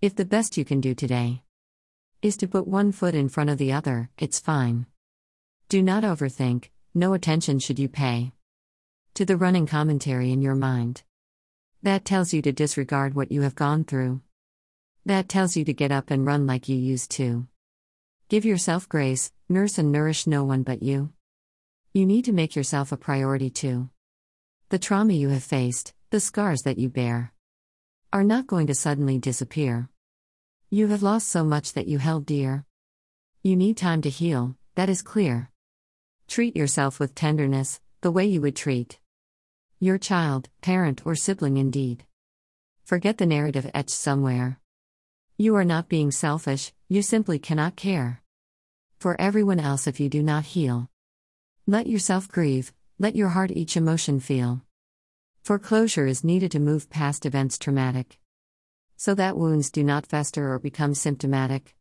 If the best you can do today is to put one foot in front of the other, it's fine. Do not overthink, no attention should you pay to the running commentary in your mind. That tells you to disregard what you have gone through. That tells you to get up and run like you used to. Give yourself grace, nurse and nourish no one but you. You need to make yourself a priority too. The trauma you have faced, the scars that you bear, are not going to suddenly disappear. You have lost so much that you held dear. You need time to heal, that is clear. Treat yourself with tenderness, the way you would treat your child, parent, or sibling indeed. Forget the narrative etched somewhere. You are not being selfish, you simply cannot care. For everyone else if you do not heal. Let yourself grieve, let your heart each emotion feel. For closure is needed to move past events traumatic. So that wounds do not fester or become symptomatic.